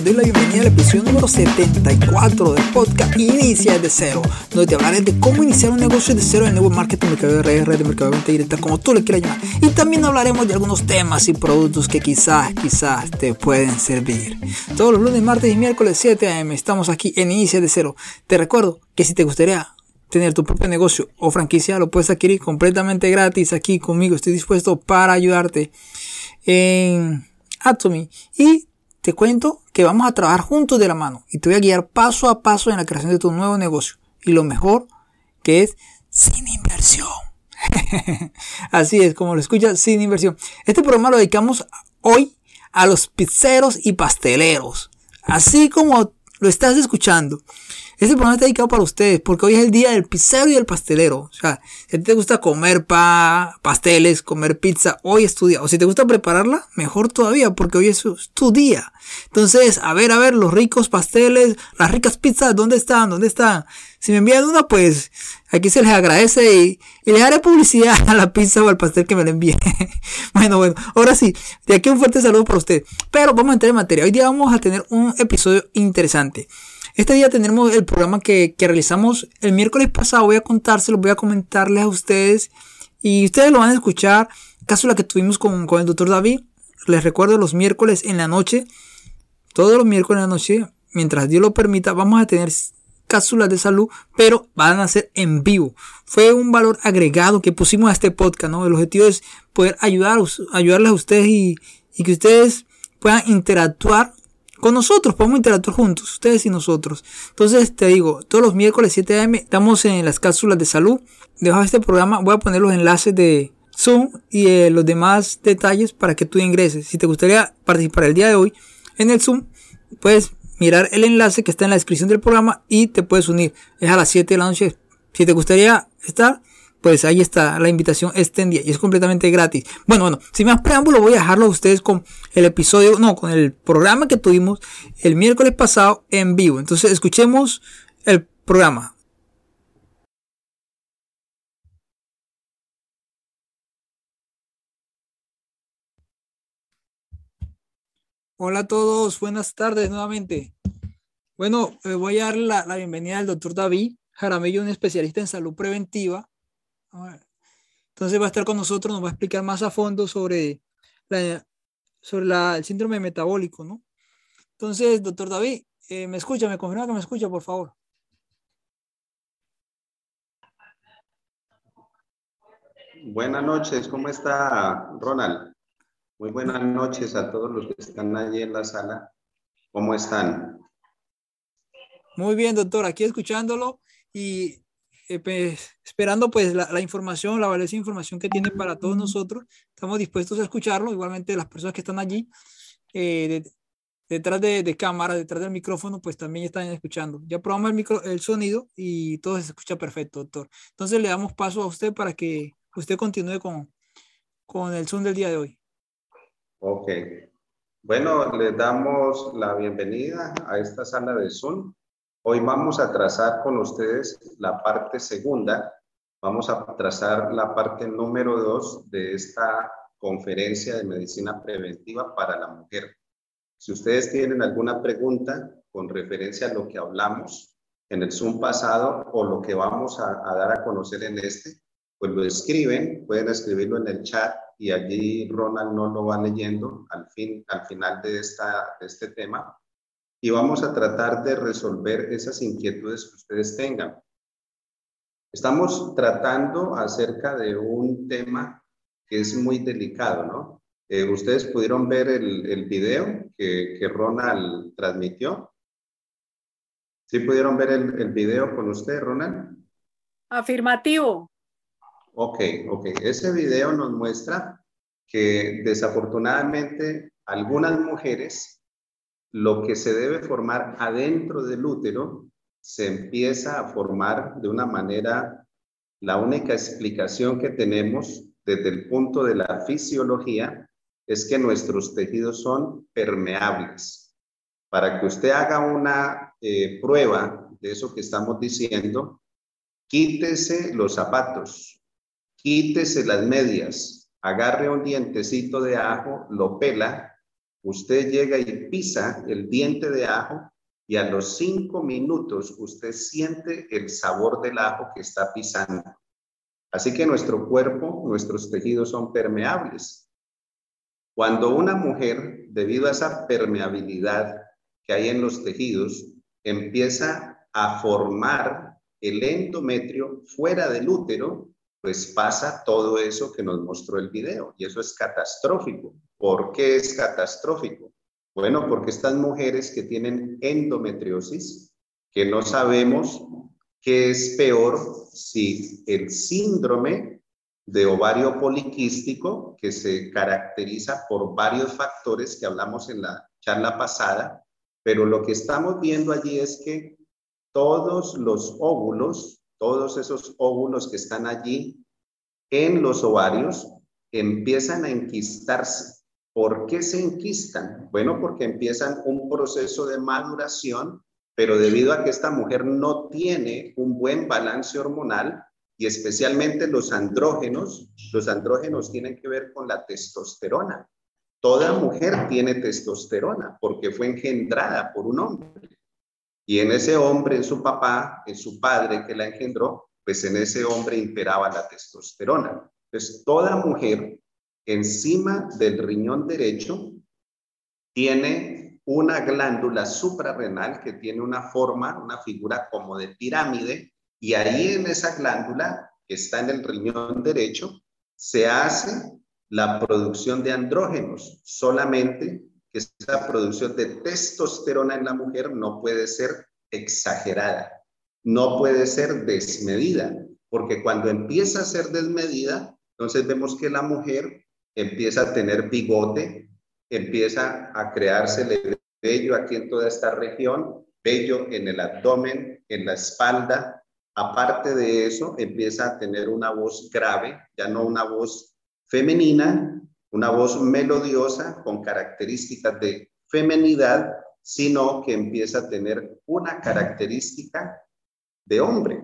Les doy la bienvenida al episodio número 74 del podcast Inicia desde cero, donde te hablaré de cómo iniciar un negocio de cero en nuevo marketing, mercado de red de mercado de venta directa, como tú le quieras llamar. Y también hablaremos de algunos temas y productos que quizás, quizás te pueden servir. Todos los lunes, martes y miércoles 7 am estamos aquí en Inicia de cero. Te recuerdo que si te gustaría tener tu propio negocio o franquicia, lo puedes adquirir completamente gratis aquí conmigo. Estoy dispuesto para ayudarte en Atomy. Y te cuento que vamos a trabajar juntos de la mano y te voy a guiar paso a paso en la creación de tu nuevo negocio. Y lo mejor que es sin inversión. Así es, como lo escuchas, sin inversión. Este programa lo dedicamos hoy a los pizzeros y pasteleros. Así como lo estás escuchando. Este programa está dedicado para ustedes porque hoy es el día del pizzero y del pastelero. O sea, si te gusta comer pa pasteles, comer pizza, hoy es tu día. O si te gusta prepararla, mejor todavía porque hoy es tu día. Entonces, a ver, a ver, los ricos pasteles, las ricas pizzas, ¿dónde están? ¿Dónde están? Si me envían una, pues aquí se les agradece y, y les haré publicidad a la pizza o al pastel que me la envíe. bueno, bueno, ahora sí, de aquí un fuerte saludo para usted. Pero vamos a entrar en materia. Hoy día vamos a tener un episodio interesante. Este día tendremos el programa que, realizamos el miércoles pasado. Voy a contárselo, voy a comentarles a ustedes. Y ustedes lo van a escuchar. Cápsula que tuvimos con, con el doctor David. Les recuerdo los miércoles en la noche. Todos los miércoles en la noche. Mientras Dios lo permita, vamos a tener cápsulas de salud, pero van a ser en vivo. Fue un valor agregado que pusimos a este podcast, ¿no? El objetivo es poder ayudar, ayudarles a ustedes y, que ustedes puedan interactuar con nosotros, podemos interactuar juntos, ustedes y nosotros. Entonces te digo, todos los miércoles 7 am estamos en las cápsulas de salud. Debajo de este programa voy a poner los enlaces de Zoom y eh, los demás detalles para que tú ingreses. Si te gustaría participar el día de hoy en el Zoom, puedes mirar el enlace que está en la descripción del programa y te puedes unir. Es a las 7 de la noche. Si te gustaría estar, pues ahí está la invitación extendida y es completamente gratis. Bueno, bueno, sin más preámbulo voy a dejarlo a ustedes con el episodio, no, con el programa que tuvimos el miércoles pasado en vivo. Entonces escuchemos el programa. Hola a todos, buenas tardes nuevamente. Bueno, eh, voy a la, la bienvenida al doctor David Jaramillo, un especialista en salud preventiva entonces va a estar con nosotros, nos va a explicar más a fondo sobre, sobre el síndrome metabólico, ¿no? Entonces, doctor David, eh, ¿me escucha? ¿Me confirma que me escucha, por favor? Buenas noches, ¿cómo está Ronald? Muy buenas noches a todos los que están allí en la sala. ¿Cómo están? Muy bien, doctor, aquí escuchándolo y eh, pues, esperando pues la, información, la valiosa información que tienen para todos nosotros. Estamos dispuestos a escucharlo, igualmente las personas que están allí eh, detrás de, cámara, detrás del micrófono, pues también están escuchando. Ya probamos el, micro, el sonido y todo se escucha perfecto, doctor. Entonces le damos paso a usted para que usted continúe con, con el Zoom del día de hoy. Ok. Bueno, le damos la bienvenida a esta sala de Zoom Hoy vamos a trazar con ustedes la parte segunda, vamos a trazar la parte número dos de esta conferencia de medicina preventiva para la mujer. Si ustedes tienen alguna pregunta con referencia a lo que hablamos en el Zoom pasado o lo que vamos a, dar a conocer en este, pues lo escriben, pueden escribirlo en el chat y allí Ronald no lo va leyendo al, fin, al final de, esta, este tema y vamos a tratar de resolver esas inquietudes que ustedes tengan. Estamos tratando acerca de un tema que es muy delicado, ¿no? Eh, ustedes pudieron ver el, el video que, que, Ronald transmitió. ¿Sí pudieron ver el, el video con usted, Ronald? Afirmativo. Ok, ok. Ese video nos muestra que desafortunadamente algunas mujeres lo que se debe formar adentro del útero se empieza a formar de una manera, la única explicación que tenemos desde el punto de la fisiología es que nuestros tejidos son permeables. Para que usted haga una eh, prueba de eso que estamos diciendo, quítese los zapatos, quítese las medias, agarre un dientecito de ajo, lo pela usted llega y pisa el diente de ajo y a los cinco minutos usted siente el sabor del ajo que está pisando. Así que nuestro cuerpo, nuestros tejidos son permeables. Cuando una mujer, debido a esa permeabilidad que hay en los tejidos, empieza a formar el endometrio fuera del útero, pues pasa todo eso que nos mostró el video y eso es catastrófico. ¿Por qué es catastrófico? Bueno, porque estas mujeres que tienen endometriosis, que no sabemos qué es peor si el síndrome de ovario poliquístico, que se caracteriza por varios factores que hablamos en la charla pasada, pero lo que estamos viendo allí es que todos los óvulos, todos esos óvulos que están allí en los ovarios, empiezan a enquistarse ¿Por qué se enquistan? Bueno, porque empiezan un proceso de maduración, pero debido a que esta mujer no tiene un buen balance hormonal y especialmente los andrógenos, los andrógenos tienen que ver con la testosterona. Toda mujer tiene testosterona porque fue engendrada por un hombre. Y en ese hombre, en su papá, en su padre que la engendró, pues en ese hombre imperaba la testosterona. Entonces, toda mujer encima del riñón derecho tiene una glándula suprarrenal que tiene una forma, una figura como de pirámide, y ahí en esa glándula que está en el riñón derecho se hace la producción de andrógenos, solamente que esa producción de testosterona en la mujer no puede ser exagerada, no puede ser desmedida, porque cuando empieza a ser desmedida, entonces vemos que la mujer empieza a tener bigote, empieza a crearse el vello aquí en toda esta región, vello en el abdomen, en la espalda. Aparte de eso, empieza a tener una voz grave, ya no una voz femenina, una voz melodiosa con características de femenidad, sino que empieza a tener una característica de hombre.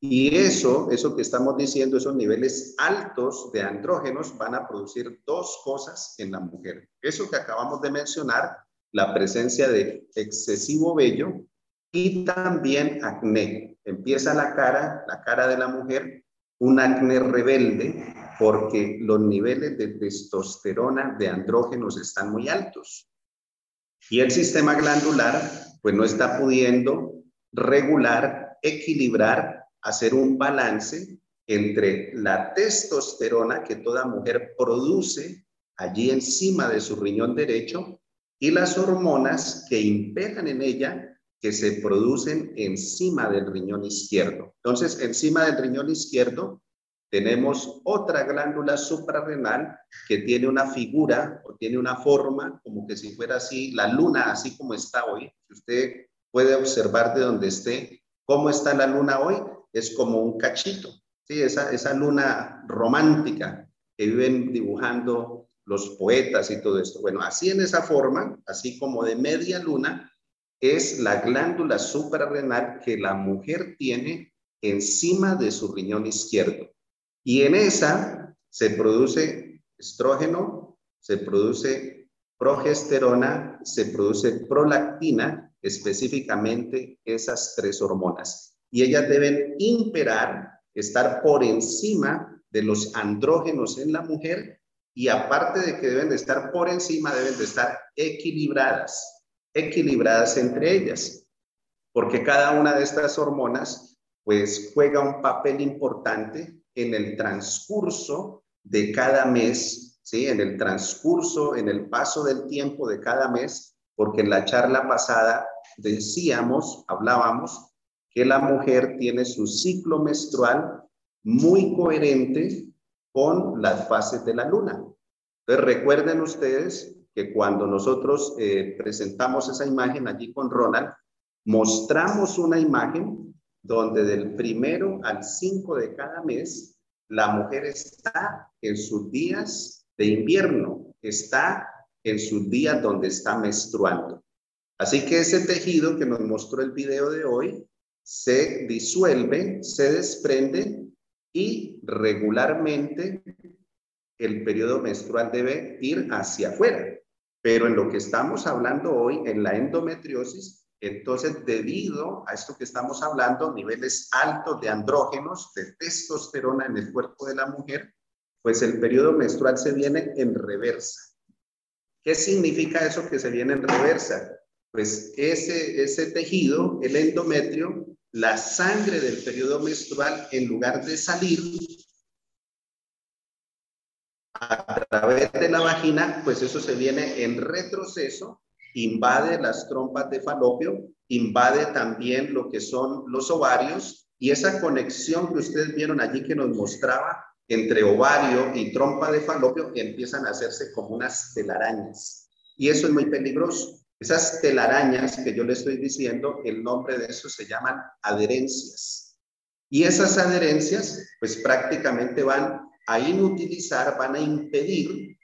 Y eso, eso que estamos diciendo, esos niveles altos de andrógenos van a producir dos cosas en la mujer. Eso que acabamos de mencionar, la presencia de excesivo vello y también acné. Empieza la cara, la cara de la mujer, un acné rebelde porque los niveles de testosterona, de andrógenos están muy altos. Y el sistema glandular, pues no está pudiendo regular, equilibrar hacer un balance entre la testosterona que toda mujer produce allí encima de su riñón derecho y las hormonas que imperan en ella que se producen encima del riñón izquierdo. Entonces, encima del riñón izquierdo tenemos otra glándula suprarrenal que tiene una figura o tiene una forma como que si fuera así, la luna así como está hoy. Usted puede observar de donde esté, cómo está la luna hoy, es como un cachito, ¿sí? esa, esa luna romántica que viven dibujando los poetas y todo esto. Bueno, así en esa forma, así como de media luna, es la glándula suprarrenal que la mujer tiene encima de su riñón izquierdo. Y en esa se produce estrógeno, se produce progesterona, se produce prolactina, específicamente esas tres hormonas. Y ellas deben imperar, estar por encima de los andrógenos en la mujer y aparte de que deben de estar por encima, deben de estar equilibradas, equilibradas entre ellas, porque cada una de estas hormonas pues juega un papel importante en el transcurso de cada mes, ¿sí? En el transcurso, en el paso del tiempo de cada mes, porque en la charla pasada decíamos, hablábamos que la mujer tiene su ciclo menstrual muy coherente con las fases de la luna. Entonces recuerden ustedes que cuando nosotros eh, presentamos esa imagen allí con Ronald, mostramos una imagen donde del primero al cinco de cada mes, la mujer está en sus días de invierno, está en sus días donde está menstruando. Así que ese tejido que nos mostró el video de hoy se disuelve, se desprende y regularmente el periodo menstrual debe ir hacia afuera. Pero en lo que estamos hablando hoy, en la endometriosis, entonces debido a esto que estamos hablando, niveles altos de andrógenos, de testosterona en el cuerpo de la mujer, pues el periodo menstrual se viene en reversa. ¿Qué significa eso que se viene en reversa? Pues ese, ese tejido, el endometrio, la sangre del periodo menstrual, en lugar de salir a través de la vagina, pues eso se viene en retroceso, invade las trompas de falopio, invade también lo que son los ovarios y esa conexión que ustedes vieron allí que nos mostraba entre ovario y trompa de falopio empiezan a hacerse como unas telarañas. Y eso es muy peligroso. Esas telarañas que yo le estoy diciendo, el nombre de eso se llaman adherencias. Y esas adherencias, pues prácticamente van a inutilizar, van a impedir,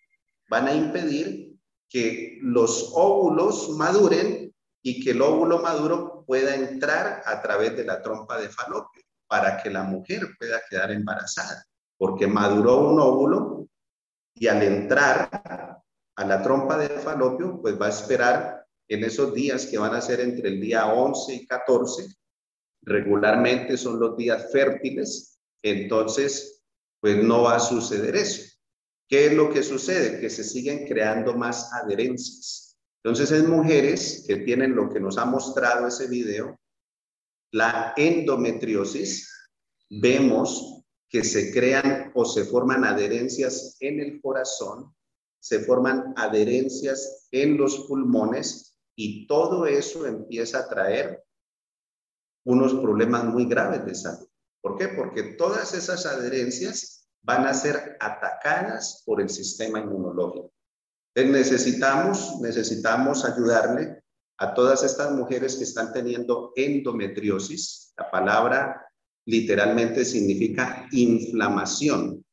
van a impedir que los óvulos maduren y que el óvulo maduro pueda entrar a través de la trompa de falopio para que la mujer pueda quedar embarazada porque maduró un óvulo y al entrar a la trompa de falopio, pues va a esperar en esos días que van a ser entre el día 11 y 14, regularmente son los días fértiles, entonces pues no va a suceder eso. ¿Qué es lo que sucede? Que se siguen creando más adherencias. Entonces en mujeres que tienen lo que nos ha mostrado ese video, la endometriosis, vemos que se crean o se forman adherencias en el corazón, se forman adherencias en los pulmones y todo eso empieza a traer unos problemas muy graves de salud. ¿Por qué? Porque todas esas adherencias van a ser atacadas por el sistema inmunológico. Entonces necesitamos, necesitamos ayudarle a todas estas mujeres que están teniendo endometriosis. La palabra literalmente significa inflamación,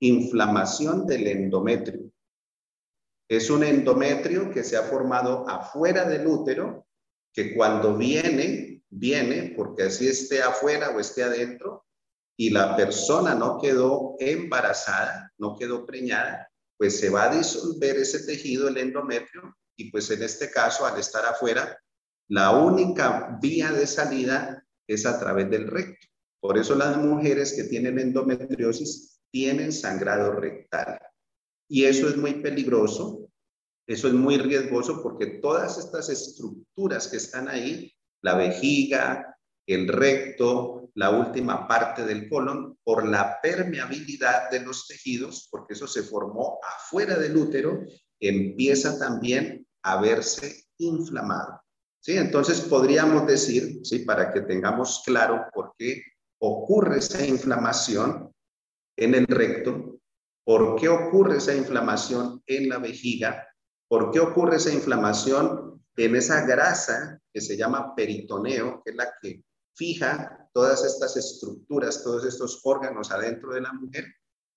inflamación del endometrio. Es un endometrio que se ha formado afuera del útero, que cuando viene, viene porque así esté afuera o esté adentro, y la persona no quedó embarazada, no quedó preñada, pues se va a disolver ese tejido, el endometrio, y pues en este caso, al estar afuera, la única vía de salida es a través del recto. Por eso las mujeres que tienen endometriosis tienen sangrado rectal. Y eso es muy peligroso, eso es muy riesgoso porque todas estas estructuras que están ahí, la vejiga, el recto, la última parte del colon, por la permeabilidad de los tejidos, porque eso se formó afuera del útero, empieza también a verse inflamado. ¿Sí? Entonces podríamos decir, ¿sí? para que tengamos claro por qué ocurre esa inflamación en el recto, por qué ocurre esa inflamación en la vejiga, por qué ocurre esa inflamación en esa grasa que se llama peritoneo, que es la que fija todas estas estructuras, todos estos órganos adentro de la mujer,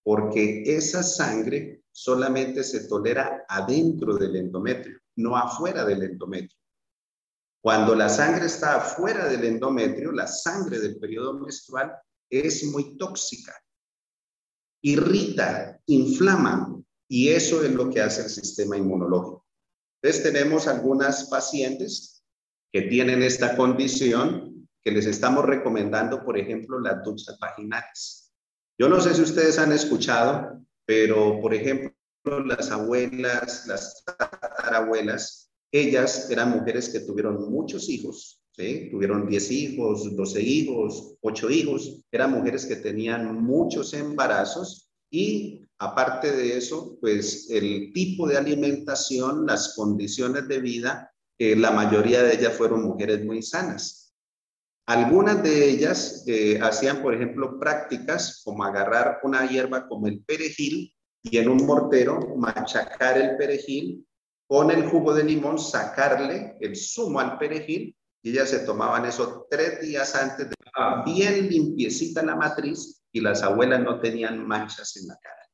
porque esa sangre solamente se tolera adentro del endometrio, no afuera del endometrio. Cuando la sangre está fuera del endometrio, la sangre del periodo menstrual es muy tóxica, irrita, inflama, y eso es lo que hace el sistema inmunológico. Entonces tenemos algunas pacientes que tienen esta condición que les estamos recomendando, por ejemplo, las duchas vaginales. Yo no sé si ustedes han escuchado, pero por ejemplo, las abuelas, las tatarabuelas, ellas eran mujeres que tuvieron muchos hijos, ¿sí? tuvieron 10 hijos, 12 hijos, 8 hijos, eran mujeres que tenían muchos embarazos y aparte de eso, pues el tipo de alimentación, las condiciones de vida, eh, la mayoría de ellas fueron mujeres muy sanas. Algunas de ellas eh, hacían, por ejemplo, prácticas como agarrar una hierba como el perejil y en un mortero machacar el perejil con el jugo de limón sacarle el zumo al perejil y ellas se tomaban eso tres días antes de bien limpiecita la matriz y las abuelas no tenían manchas en la cara.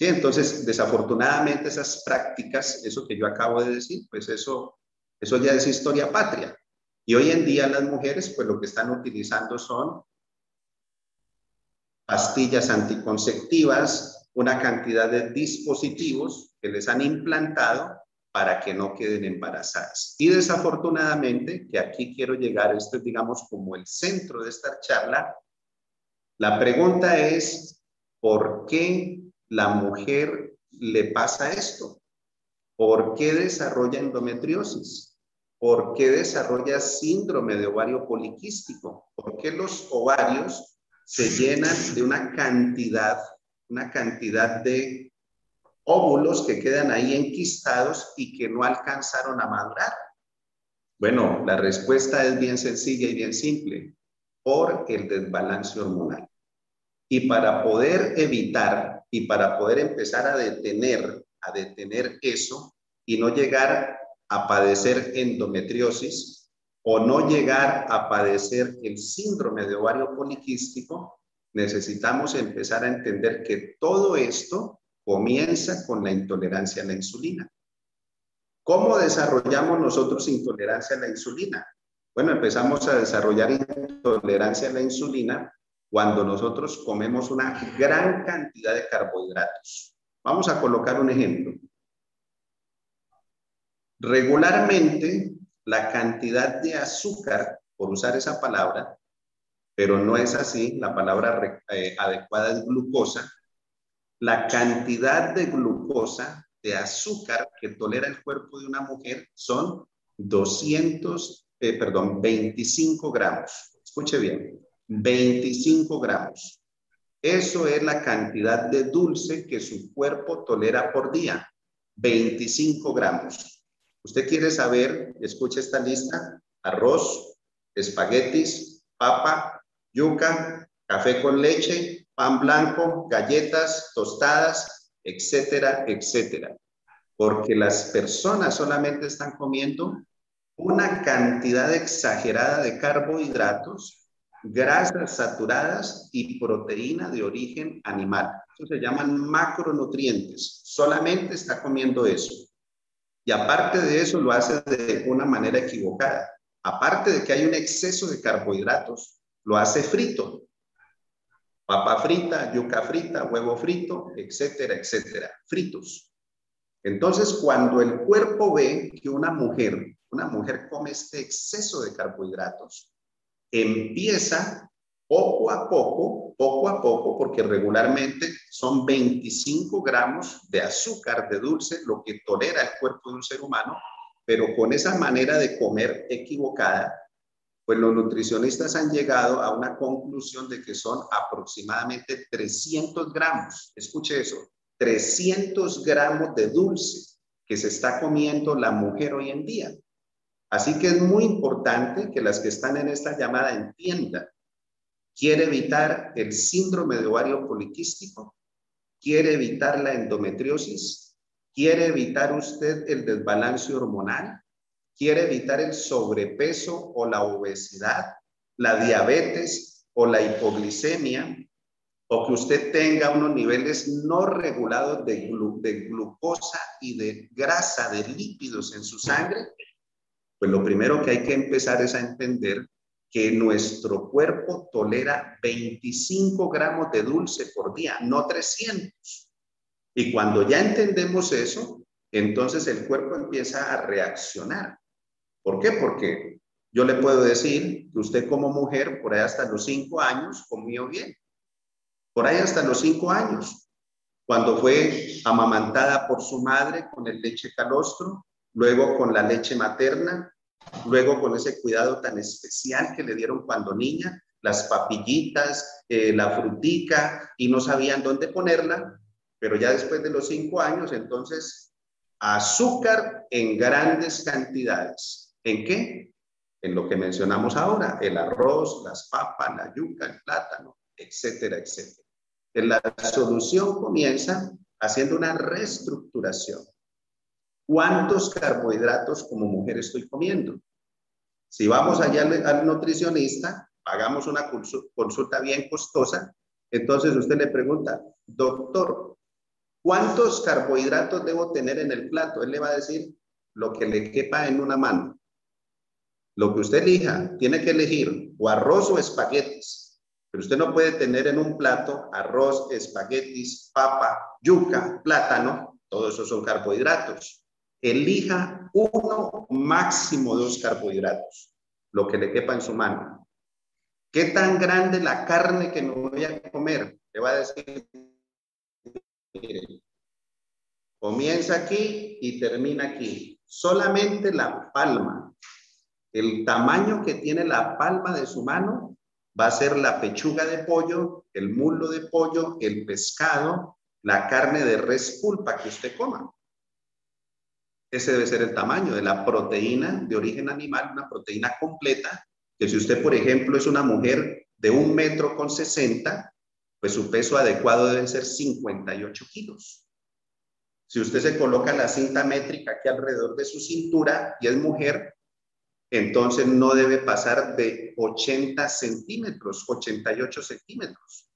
Entonces, desafortunadamente esas prácticas, eso que yo acabo de decir, pues eso, eso ya es historia patria. Y hoy en día las mujeres, pues lo que están utilizando son pastillas anticonceptivas, una cantidad de dispositivos que les han implantado para que no queden embarazadas. Y desafortunadamente, que aquí quiero llegar, esto es digamos como el centro de esta charla, la pregunta es, ¿por qué la mujer le pasa esto? ¿Por qué desarrolla endometriosis? ¿Por qué desarrolla síndrome de ovario poliquístico? ¿Por qué los ovarios se llenan de una cantidad, una cantidad de óvulos que quedan ahí enquistados y que no alcanzaron a madurar? Bueno, la respuesta es bien sencilla y bien simple, por el desbalance hormonal. Y para poder evitar y para poder empezar a detener, a detener eso y no llegar a padecer endometriosis o no llegar a padecer el síndrome de ovario poliquístico, necesitamos empezar a entender que todo esto comienza con la intolerancia a la insulina. ¿Cómo desarrollamos nosotros intolerancia a la insulina? Bueno, empezamos a desarrollar intolerancia a la insulina cuando nosotros comemos una gran cantidad de carbohidratos. Vamos a colocar un ejemplo. Regularmente, la cantidad de azúcar, por usar esa palabra, pero no es así, la palabra eh, adecuada es glucosa, la cantidad de glucosa, de azúcar que tolera el cuerpo de una mujer son 200, eh, perdón, 25 gramos. Escuche bien, 25 gramos. Eso es la cantidad de dulce que su cuerpo tolera por día, 25 gramos. Usted quiere saber, escuche esta lista, arroz, espaguetis, papa, yuca, café con leche, pan blanco, galletas, tostadas, etcétera, etcétera. Porque las personas solamente están comiendo una cantidad exagerada de carbohidratos, grasas saturadas y proteína de origen animal. Eso se llaman macronutrientes. Solamente está comiendo eso. Y aparte de eso, lo hace de una manera equivocada. Aparte de que hay un exceso de carbohidratos, lo hace frito papa frita, yuca frita, huevo frito, etcétera, etcétera, fritos. Entonces, cuando el cuerpo ve que una mujer, una mujer come este exceso de carbohidratos, empieza poco a poco, poco a poco, porque regularmente son 25 gramos de azúcar de dulce lo que tolera el cuerpo de un ser humano, pero con esa manera de comer equivocada, pues los nutricionistas han llegado a una conclusión de que son aproximadamente 300 gramos, escuche eso, 300 gramos de dulce que se está comiendo la mujer hoy en día. Así que es muy importante que las que están en esta llamada entiendan. ¿Quiere evitar el síndrome de ovario poliquístico? ¿Quiere evitar la endometriosis? ¿Quiere evitar usted el desbalance hormonal? quiere evitar el sobrepeso o la obesidad, la diabetes o la hipoglicemia, o que usted tenga unos niveles no regulados de, de glucosa y de grasa, de lípidos en su sangre, pues lo primero que hay que empezar es a entender que nuestro cuerpo tolera 25 gramos de dulce por día, no 300. Y cuando ya entendemos eso, entonces el cuerpo empieza a reaccionar. ¿Por qué? Porque yo le puedo decir que usted como mujer, por ahí hasta los cinco años, comió bien. Por ahí hasta los cinco años. Cuando fue amamantada por su madre con el leche calostro, luego con la leche materna, luego con ese cuidado tan especial que le dieron cuando niña, las papillitas, eh, la frutica, y no sabían dónde ponerla, pero ya después de los cinco años, entonces, azúcar en grandes cantidades ¿En qué? En lo que mencionamos ahora, el arroz, las papas, la yuca, el plátano, etcétera, etcétera. La solución comienza haciendo una reestructuración. ¿Cuántos carbohidratos como mujer estoy comiendo? Si vamos allá al, nutricionista, pagamos una consulta bien costosa, entonces usted le pregunta, doctor, ¿cuántos carbohidratos debo tener en el plato? Él le va a decir lo que le quepa en una mano. Lo que usted elija, tiene que elegir o arroz o espaguetis. Pero usted no puede tener en un plato arroz, espaguetis, papa, yuca, plátano. Todos esos son carbohidratos. Elija uno, máximo dos carbohidratos, lo que le quepa en su mano. ¿Qué tan grande la carne que me voy a comer? Le va a decir, comienza aquí y termina aquí. Solamente la palma, el tamaño que tiene la palma de su mano va a ser la pechuga de pollo, el muslo de pollo, el pescado, la carne de res pulpa que usted coma. Ese debe ser el tamaño de la proteína de origen animal, una proteína completa, que si usted, por ejemplo, es una mujer de un metro con 60, pues su peso adecuado debe ser 58 kilos. Si usted se coloca la cinta métrica aquí alrededor de su cintura y es mujer, entonces no debe pasar de 80 centímetros, 88 centímetros.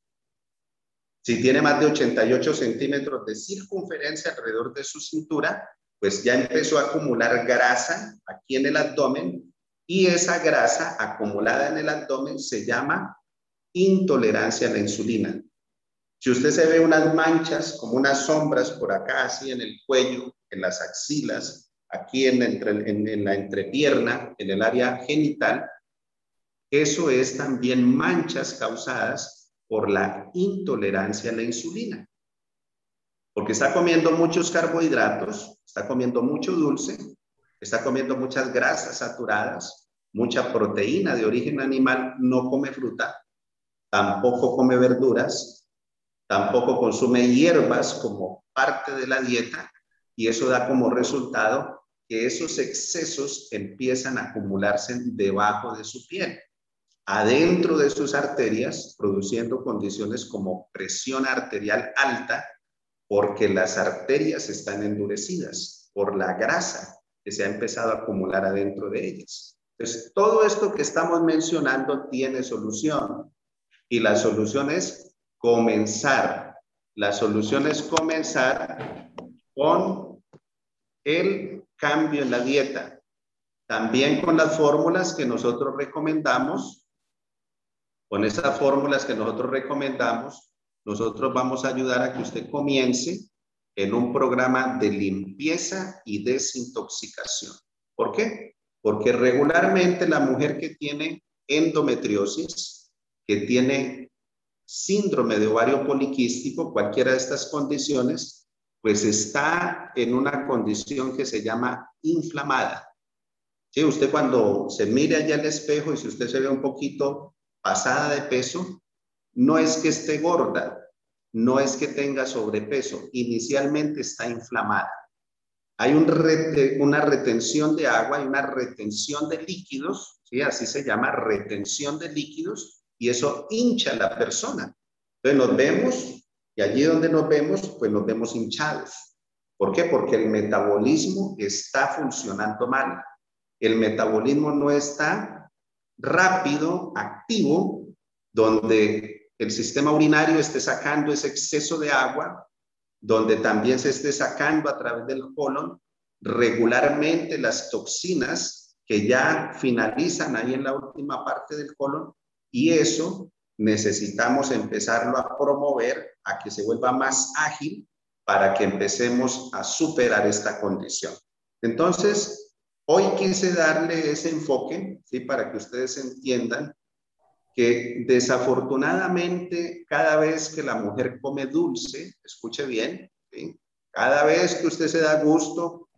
Si tiene más de 88 centímetros de circunferencia alrededor de su cintura, pues ya empezó a acumular grasa aquí en el abdomen y esa grasa acumulada en el abdomen se llama intolerancia a la insulina. Si usted se ve unas manchas, como unas sombras por acá, así en el cuello, en las axilas, aquí en, en la entrepierna, en el área genital, eso es también manchas causadas por la intolerancia a la insulina. Porque está comiendo muchos carbohidratos, está comiendo mucho dulce, está comiendo muchas grasas saturadas, mucha proteína de origen animal, no come fruta, tampoco come verduras, tampoco consume hierbas como parte de la dieta y eso da como resultado que esos excesos empiezan a acumularse debajo de su piel, adentro de sus arterias, produciendo condiciones como presión arterial alta, porque las arterias están endurecidas por la grasa que se ha empezado a acumular adentro de ellas. Entonces, todo esto que estamos mencionando tiene solución y la solución es comenzar. La solución es comenzar con el cambio en la dieta. También con las fórmulas que nosotros recomendamos, con esas fórmulas que nosotros recomendamos, nosotros vamos a ayudar a que usted comience en un programa de limpieza y desintoxicación. ¿Por qué? Porque regularmente la mujer que tiene endometriosis, que tiene síndrome de ovario poliquístico, cualquiera de estas condiciones, pues está en una condición que se llama inflamada. Sí, usted cuando se mire allá al espejo y si usted se ve un poquito pasada de peso, no es que esté gorda, no es que tenga sobrepeso, inicialmente está inflamada. Hay una retención de agua y una retención de líquidos, ¿sí? así se llama retención de líquidos, y eso hincha a la persona. Entonces nos vemos, y allí donde nos vemos, pues nos vemos hinchados. ¿Por qué? Porque el metabolismo está funcionando mal. El metabolismo no está rápido, activo, donde el sistema urinario esté sacando ese exceso de agua, donde también se esté sacando a través del colon regularmente las toxinas que ya finalizan ahí en la última parte del colon y eso necesitamos empezarlo a promover a que se vuelva más ágil para que empecemos a superar esta condición. Entonces, hoy quise darle ese enfoque, ¿sí? Para que ustedes entiendan que desafortunadamente cada vez que la mujer come dulce, escuche bien, cada vez que usted se da gusto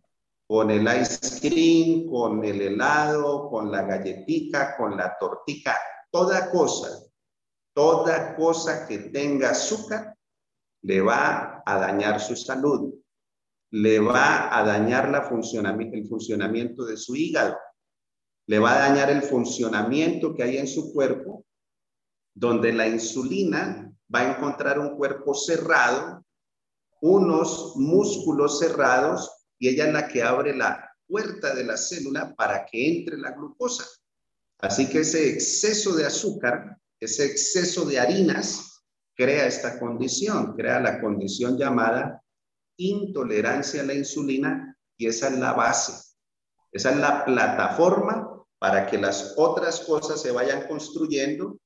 con el ice cream, con el helado, con la galletita, con la tortica, toda cosa, toda cosa que tenga azúcar, le va a dañar su salud, le va a dañar la el funcionamiento de su hígado, le va a dañar el funcionamiento que hay en su cuerpo, donde la insulina va a encontrar un cuerpo cerrado, unos músculos cerrados, y ella es la que abre la puerta de la célula para que entre la glucosa. Así que ese exceso de azúcar, ese exceso de harinas, crea esta condición, crea la condición llamada intolerancia a la insulina y esa es la base, esa es la plataforma para que las otras cosas se vayan construyendo,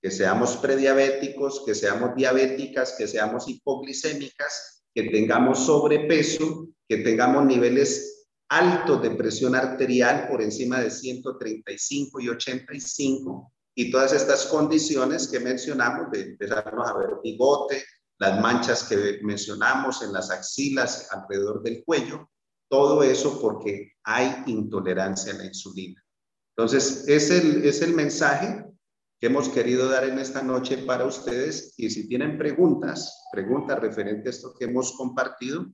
que seamos prediabéticos, que seamos diabéticas, que seamos hipoglicémicas, que tengamos sobrepeso, que tengamos niveles altos de presión arterial por encima de 135 y 85 y todas estas condiciones que mencionamos de empezarnos a ver bigote, las manchas que mencionamos en las axilas, alrededor del cuello, todo eso porque hay intolerancia a la insulina. Entonces, es el, es el mensaje que hemos querido dar en esta noche para ustedes y si tienen preguntas, preguntas referentes a esto que hemos compartido,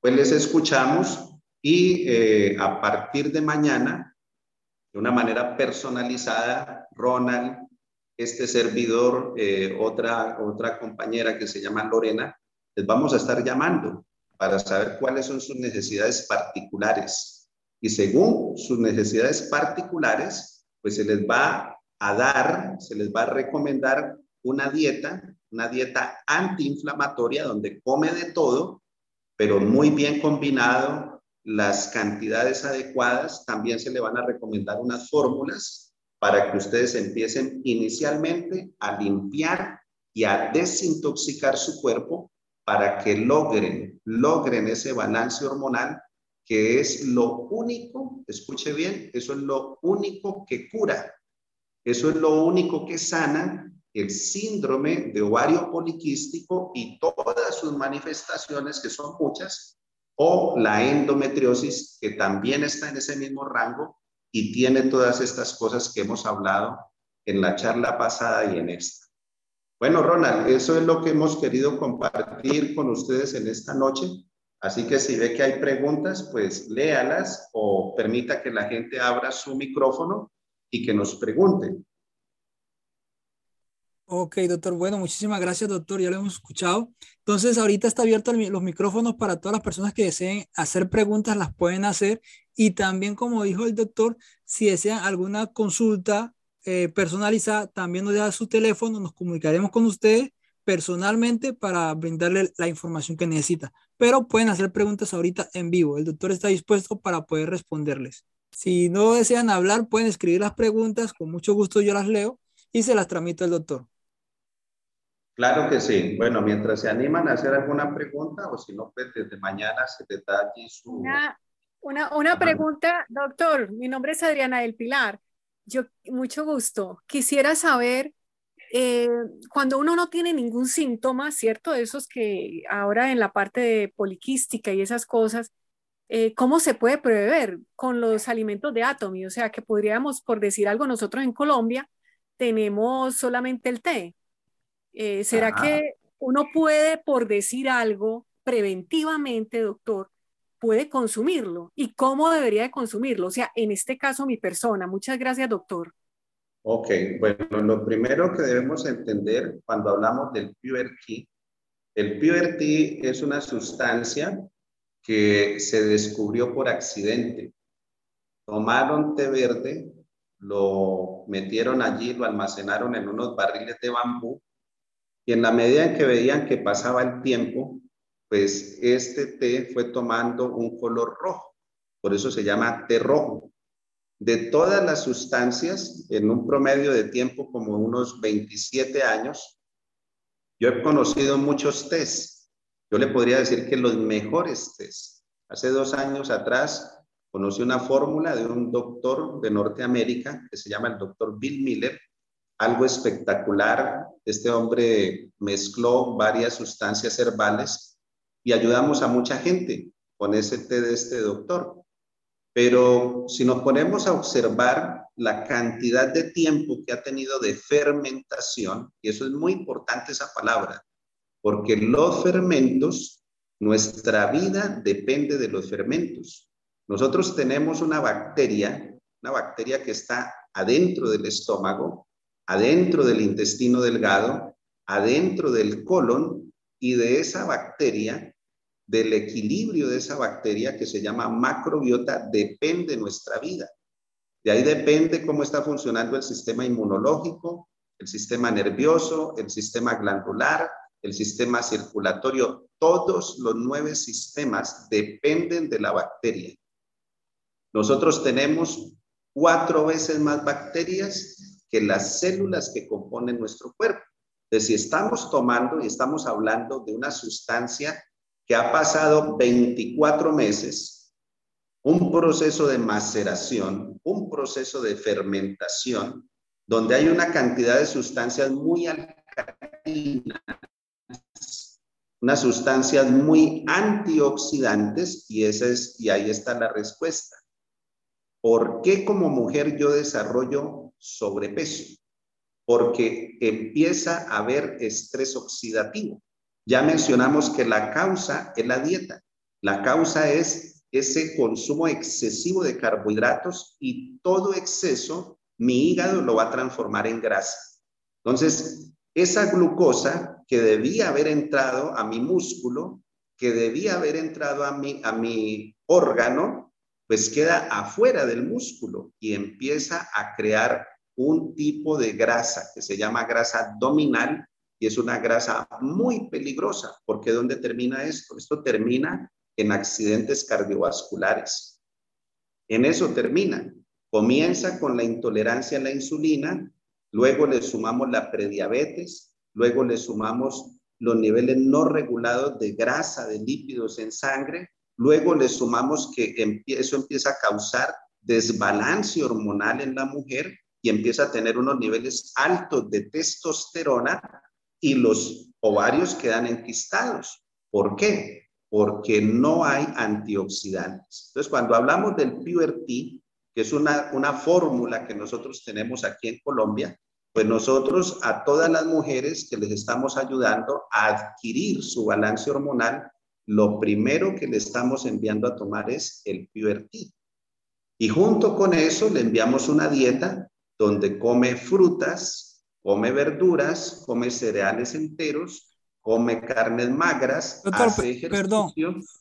pues les escuchamos y eh, a partir de mañana, de una manera personalizada, Ronald, este servidor, eh, otra, otra compañera que se llama Lorena, les vamos a estar llamando para saber cuáles son sus necesidades particulares. Y según sus necesidades particulares, pues se les va a dar, se les va a recomendar una dieta, una dieta antiinflamatoria donde come de todo, pero muy bien combinado, las cantidades adecuadas. También se le van a recomendar unas fórmulas para que ustedes empiecen inicialmente a limpiar y a desintoxicar su cuerpo para que logren, logren ese balance hormonal que es lo único, escuche bien, eso es lo único que cura eso es lo único que sana el síndrome de ovario poliquístico y todas sus manifestaciones, que son muchas, o la endometriosis, que también está en ese mismo rango y tiene todas estas cosas que hemos hablado en la charla pasada y en esta. Bueno, Ronald, eso es lo que hemos querido compartir con ustedes en esta noche. Así que si ve que hay preguntas, pues léalas o permita que la gente abra su micrófono y que nos pregunten. Ok, doctor. Bueno, muchísimas gracias, doctor. Ya lo hemos escuchado. Entonces, ahorita está abierto los micrófonos para todas las personas que deseen hacer preguntas, las pueden hacer. Y también, como dijo el doctor, si desean alguna consulta eh, personalizada, también nos da su teléfono, nos comunicaremos con ustedes personalmente para brindarle la información que necesita. Pero pueden hacer preguntas ahorita en vivo. El doctor está dispuesto para poder responderles. Si no desean hablar, pueden escribir las preguntas, con mucho gusto yo las leo y se las tramito al doctor. Claro que sí. Bueno, mientras se animan a hacer alguna pregunta o si no, pues desde mañana se allí su... Una, una, una pregunta, doctor. Mi nombre es Adriana del Pilar. Yo, mucho gusto. Quisiera saber, eh, cuando uno no tiene ningún síntoma, ¿cierto? Esos que ahora en la parte de poliquística y esas cosas, eh, ¿cómo se puede prever con los alimentos de Atomy? O sea, que podríamos, por decir algo, nosotros en Colombia tenemos solamente el té. Eh, ¿Será que uno puede, por decir algo, preventivamente, doctor, puede consumirlo? ¿Y cómo debería de consumirlo? O sea, en este caso, mi persona. Muchas gracias, doctor. Ok, bueno, lo primero que debemos entender cuando hablamos del PURT, el PURT es una sustancia que se descubrió por accidente. Tomaron té verde, lo metieron allí, lo almacenaron en unos barriles de bambú y en la medida en que veían que pasaba el tiempo, pues este té fue tomando un color rojo. Por eso se llama té rojo. De todas las sustancias, en un promedio de tiempo como unos 27 años, yo he conocido muchos tés yo le podría decir que los mejores test. Hace dos años atrás conocí una fórmula de un doctor de Norteamérica que se llama el doctor Bill Miller. Algo espectacular. Este hombre mezcló varias sustancias herbales y ayudamos a mucha gente con ese té de este doctor. Pero si nos ponemos a observar la cantidad de tiempo que ha tenido de fermentación, y eso es muy importante esa palabra, porque los fermentos, nuestra vida depende de los fermentos. Nosotros tenemos una bacteria, una bacteria que está adentro del estómago, adentro del intestino delgado, adentro del colon, y de esa bacteria, del equilibrio de esa bacteria que se llama macrobiota, depende nuestra vida. De ahí depende cómo está funcionando el sistema inmunológico, el sistema nervioso, el sistema glandular, el sistema circulatorio, todos los nueve sistemas dependen de la bacteria. Nosotros tenemos cuatro veces más bacterias que las células que componen nuestro cuerpo. Entonces, si estamos tomando y estamos hablando de una sustancia que ha pasado 24 meses, un proceso de maceración, un proceso de fermentación, donde hay una cantidad de sustancias muy alcalinas, unas sustancias muy antioxidantes, y, esa es, y ahí está la respuesta. ¿Por qué como mujer yo desarrollo sobrepeso? Porque empieza a haber estrés oxidativo. Ya mencionamos que la causa es la dieta. La causa es ese consumo excesivo de carbohidratos y todo exceso, mi hígado lo va a transformar en grasa. Entonces, esa glucosa que debía haber entrado a mi músculo, que debía haber entrado a mi, a mi órgano, pues queda afuera del músculo y empieza a crear un tipo de grasa que se llama grasa abdominal y es una grasa muy peligrosa, porque ¿dónde termina esto? Esto termina en accidentes cardiovasculares. En eso termina. Comienza con la intolerancia a la insulina, luego le sumamos la prediabetes, luego le sumamos los niveles no regulados de grasa, de lípidos en sangre, luego le sumamos que eso empieza a causar desbalance hormonal en la mujer y empieza a tener unos niveles altos de testosterona y los ovarios quedan enquistados. ¿Por qué? Porque no hay antioxidantes. Entonces, cuando hablamos del PURT, que es una, una fórmula que nosotros tenemos aquí en Colombia, pues nosotros a todas las mujeres que les estamos ayudando a adquirir su balance hormonal, lo primero que le estamos enviando a tomar es el PURT. Y junto con eso le enviamos una dieta donde come frutas, come verduras, come cereales enteros, come carnes magras, doctor, Perdón,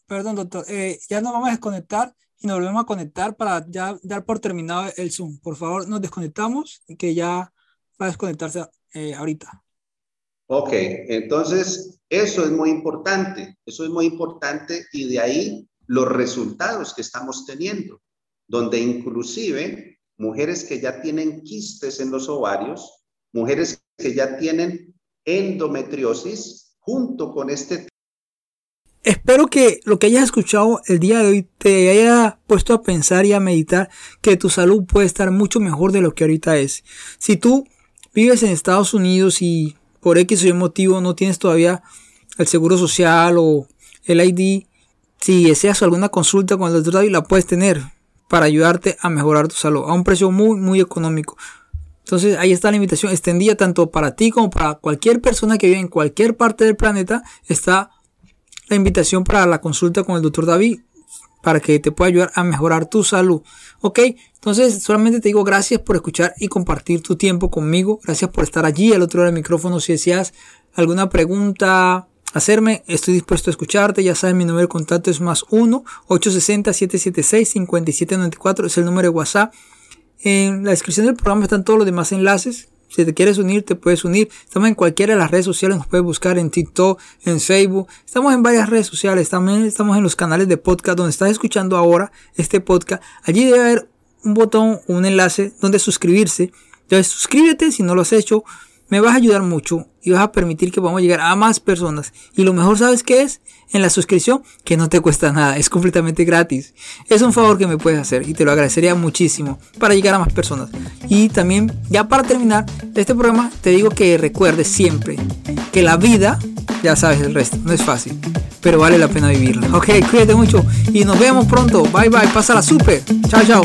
perdón, doctor. Eh, ya nos vamos a desconectar y nos volvemos a conectar para ya dar por terminado el Zoom. Por favor, nos desconectamos y que ya va a desconectarse eh, ahorita. Ok, entonces eso es muy importante, eso es muy importante y de ahí los resultados que estamos teniendo, donde inclusive mujeres que ya tienen quistes en los ovarios, mujeres que ya tienen endometriosis junto con este. Espero que lo que hayas escuchado el día de hoy te haya puesto a pensar y a meditar que tu salud puede estar mucho mejor de lo que ahorita es. Si tú vives en Estados Unidos y por X o Y motivo no tienes todavía el seguro social o el ID, si deseas alguna consulta con el doctor David la puedes tener para ayudarte a mejorar tu salud a un precio muy muy económico. Entonces ahí está la invitación extendida tanto para ti como para cualquier persona que vive en cualquier parte del planeta. Está la invitación para la consulta con el doctor David para que te pueda ayudar a mejorar tu salud. Ok, entonces solamente te digo gracias por escuchar y compartir tu tiempo conmigo. Gracias por estar allí al otro lado del micrófono. Si deseas alguna pregunta, hacerme, estoy dispuesto a escucharte. Ya sabes, mi número de contacto es más 1 860 776 5794. Es el número de WhatsApp. En la descripción del programa están todos los demás enlaces. Si te quieres unir, te puedes unir. Estamos en cualquiera de las redes sociales, nos puedes buscar en TikTok, en Facebook. Estamos en varias redes sociales. También estamos en los canales de podcast donde estás escuchando ahora este podcast. Allí debe haber un botón, un enlace donde suscribirse. Entonces suscríbete si no lo has hecho me vas a ayudar mucho y vas a permitir que podamos llegar a más personas. Y lo mejor, ¿sabes qué es? En la suscripción, que no te cuesta nada, es completamente gratis. Es un favor que me puedes hacer y te lo agradecería muchísimo para llegar a más personas. Y también, ya para terminar este programa, te digo que recuerdes siempre que la vida, ya sabes el resto, no es fácil, pero vale la pena vivirla. Ok, cuídate mucho y nos vemos pronto. Bye bye, pásala súper. Chao, chao.